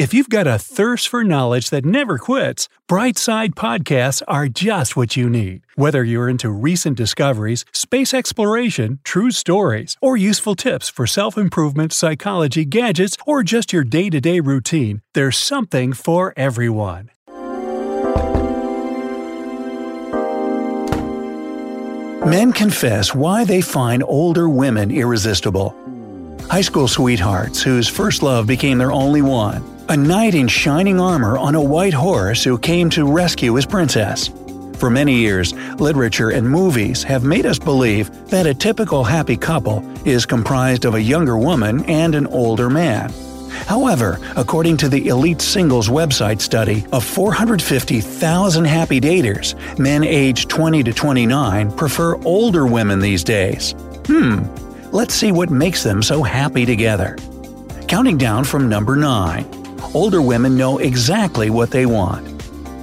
If you've got a thirst for knowledge that never quits, Brightside Podcasts are just what you need. Whether you're into recent discoveries, space exploration, true stories, or useful tips for self improvement, psychology, gadgets, or just your day to day routine, there's something for everyone. Men confess why they find older women irresistible. High school sweethearts whose first love became their only one a knight in shining armor on a white horse who came to rescue his princess. For many years, literature and movies have made us believe that a typical happy couple is comprised of a younger woman and an older man. However, according to the Elite Singles website study of 450,000 happy daters, men aged 20 to 29 prefer older women these days. Hmm, let's see what makes them so happy together. Counting down from number 9 older women know exactly what they want.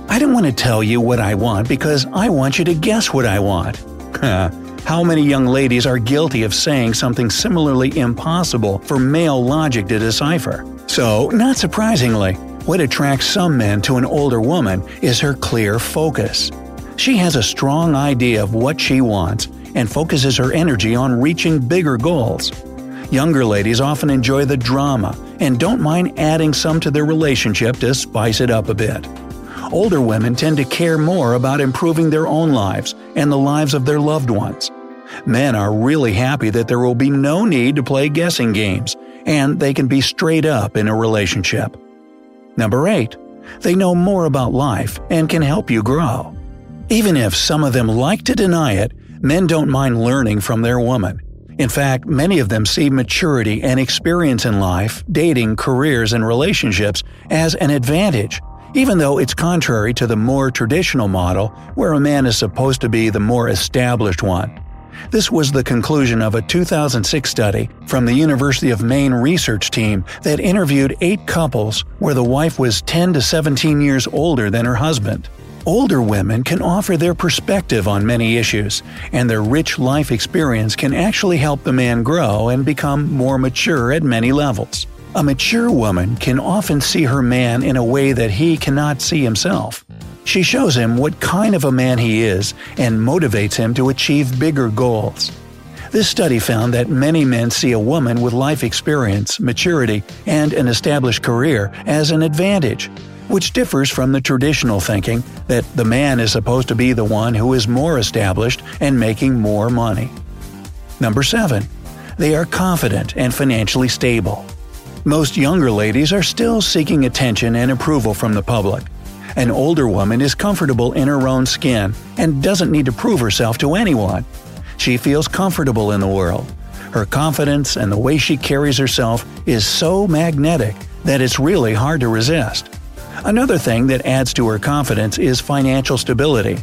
I don't want to tell you what I want because I want you to guess what I want. How many young ladies are guilty of saying something similarly impossible for male logic to decipher? So, not surprisingly, what attracts some men to an older woman is her clear focus. She has a strong idea of what she wants and focuses her energy on reaching bigger goals. Younger ladies often enjoy the drama and don't mind adding some to their relationship to spice it up a bit. Older women tend to care more about improving their own lives and the lives of their loved ones. Men are really happy that there will be no need to play guessing games, and they can be straight up in a relationship. Number 8. They know more about life and can help you grow. Even if some of them like to deny it, men don't mind learning from their woman. In fact, many of them see maturity and experience in life, dating, careers, and relationships as an advantage, even though it's contrary to the more traditional model where a man is supposed to be the more established one. This was the conclusion of a 2006 study from the University of Maine research team that interviewed eight couples where the wife was 10 to 17 years older than her husband. Older women can offer their perspective on many issues, and their rich life experience can actually help the man grow and become more mature at many levels. A mature woman can often see her man in a way that he cannot see himself. She shows him what kind of a man he is and motivates him to achieve bigger goals. This study found that many men see a woman with life experience, maturity, and an established career as an advantage, which differs from the traditional thinking that the man is supposed to be the one who is more established and making more money. Number 7. They are confident and financially stable. Most younger ladies are still seeking attention and approval from the public. An older woman is comfortable in her own skin and doesn't need to prove herself to anyone. She feels comfortable in the world. Her confidence and the way she carries herself is so magnetic that it's really hard to resist. Another thing that adds to her confidence is financial stability.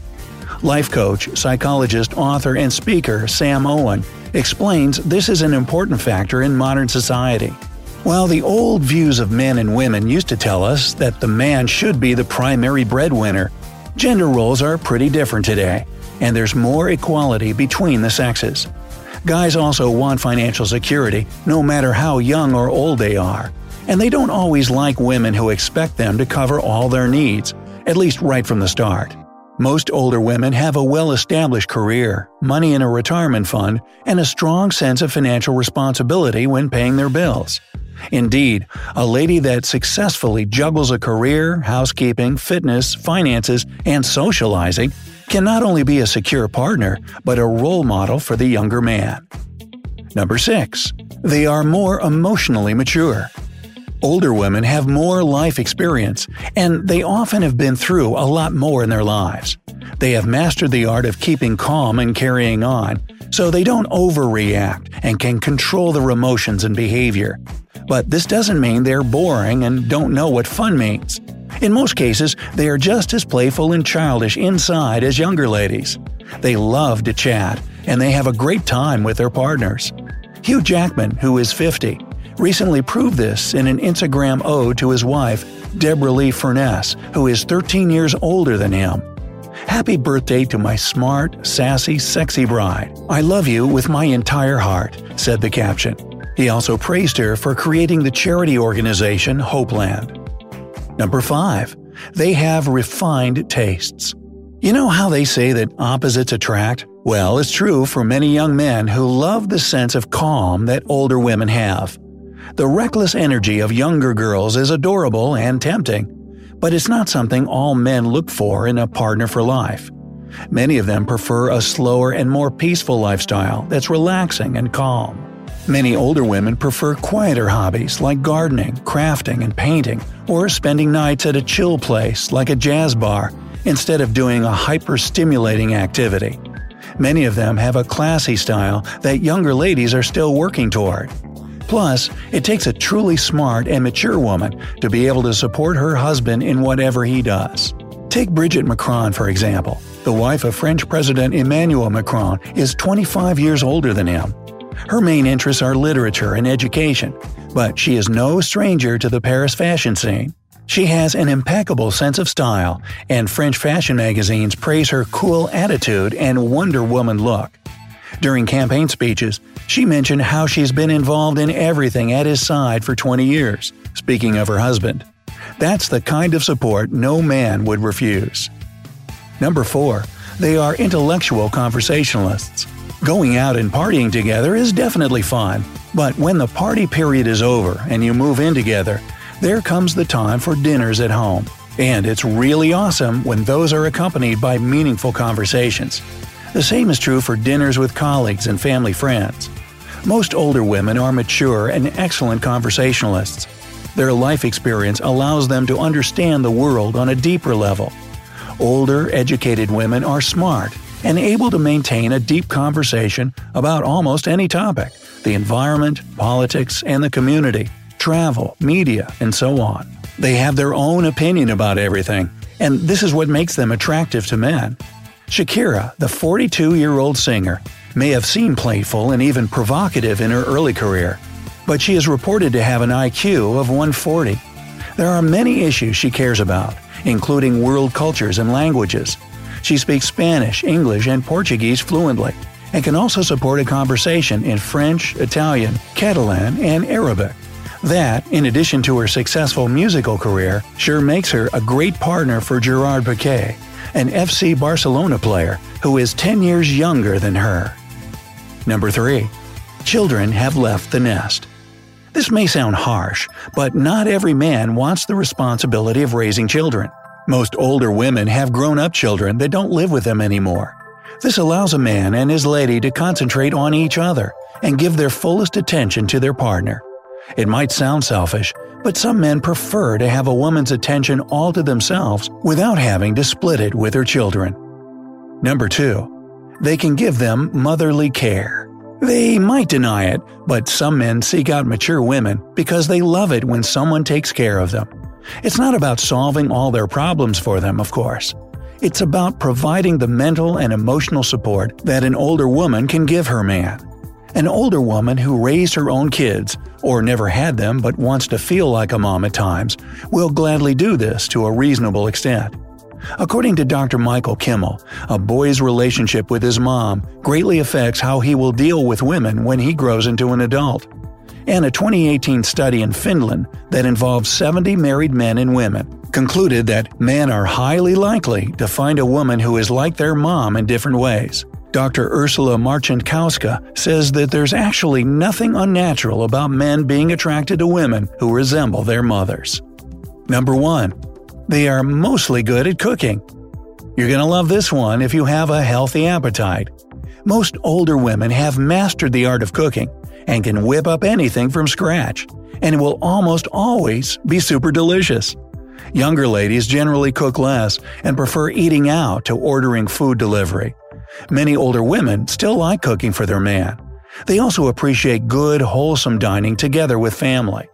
Life coach, psychologist, author, and speaker Sam Owen explains this is an important factor in modern society. While the old views of men and women used to tell us that the man should be the primary breadwinner, gender roles are pretty different today, and there's more equality between the sexes. Guys also want financial security, no matter how young or old they are and they don't always like women who expect them to cover all their needs, at least right from the start. Most older women have a well established career, money in a retirement fund, and a strong sense of financial responsibility when paying their bills. Indeed, a lady that successfully juggles a career, housekeeping, fitness, finances, and socializing can not only be a secure partner, but a role model for the younger man. Number 6. They are more emotionally mature. Older women have more life experience, and they often have been through a lot more in their lives. They have mastered the art of keeping calm and carrying on, so they don't overreact and can control their emotions and behavior. But this doesn't mean they're boring and don't know what fun means. In most cases, they are just as playful and childish inside as younger ladies. They love to chat, and they have a great time with their partners. Hugh Jackman, who is 50, recently proved this in an Instagram ode to his wife, Deborra-Lee Furness, who is 13 years older than him. Happy birthday to my smart, sassy, sexy bride. I love you with my entire heart, said the caption. He also praised her for creating the charity organization Hopeland. Number 5. They have refined tastes. You know how they say that opposites attract? Well, it's true for many young men who love the sense of calm that older women have. The reckless energy of younger girls is adorable and tempting, but it's not something all men look for in a partner for life. Many of them prefer a slower and more peaceful lifestyle that's relaxing and calm. Many older women prefer quieter hobbies like gardening, crafting, and painting, or spending nights at a chill place like a jazz bar instead of doing a hyper stimulating activity. Many of them have a classy style that younger ladies are still working toward. Plus, it takes a truly smart and mature woman to be able to support her husband in whatever he does. Take Brigitte Macron, for example. The wife of French President Emmanuel Macron is 25 years older than him. Her main interests are literature and education, but she is no stranger to the Paris fashion scene. She has an impeccable sense of style, and French fashion magazines praise her cool attitude and Wonder Woman look. During campaign speeches, she mentioned how she's been involved in everything at his side for 20 years, speaking of her husband. That's the kind of support no man would refuse. Number 4. They are intellectual conversationalists. Going out and partying together is definitely fun, but when the party period is over and you move in together, there comes the time for dinners at home. And it's really awesome when those are accompanied by meaningful conversations. The same is true for dinners with colleagues and family friends. Most older women are mature and excellent conversationalists. Their life experience allows them to understand the world on a deeper level. Older, educated women are smart and able to maintain a deep conversation about almost any topic the environment, politics, and the community travel, media, and so on. They have their own opinion about everything, and this is what makes them attractive to men. Shakira, the 42 year old singer, may have seemed playful and even provocative in her early career, but she is reported to have an IQ of 140. There are many issues she cares about, including world cultures and languages. She speaks Spanish, English, and Portuguese fluently, and can also support a conversation in French, Italian, Catalan, and Arabic. That, in addition to her successful musical career, sure makes her a great partner for Gerard Piqué, an FC Barcelona player who is 10 years younger than her. Number 3. Children have left the nest. This may sound harsh, but not every man wants the responsibility of raising children. Most older women have grown up children that don't live with them anymore. This allows a man and his lady to concentrate on each other and give their fullest attention to their partner. It might sound selfish, but some men prefer to have a woman's attention all to themselves without having to split it with their children. Number 2. They can give them motherly care. They might deny it, but some men seek out mature women because they love it when someone takes care of them. It's not about solving all their problems for them, of course. It's about providing the mental and emotional support that an older woman can give her man. An older woman who raised her own kids, or never had them but wants to feel like a mom at times, will gladly do this to a reasonable extent. According to Dr. Michael Kimmel, a boy's relationship with his mom greatly affects how he will deal with women when he grows into an adult. And a 2018 study in Finland that involved 70 married men and women concluded that men are highly likely to find a woman who is like their mom in different ways. Dr. Ursula Marcinkowska says that there's actually nothing unnatural about men being attracted to women who resemble their mothers. Number 1. They are mostly good at cooking. You're gonna love this one if you have a healthy appetite. Most older women have mastered the art of cooking and can whip up anything from scratch, and it will almost always be super delicious. Younger ladies generally cook less and prefer eating out to ordering food delivery. Many older women still like cooking for their man. They also appreciate good, wholesome dining together with family.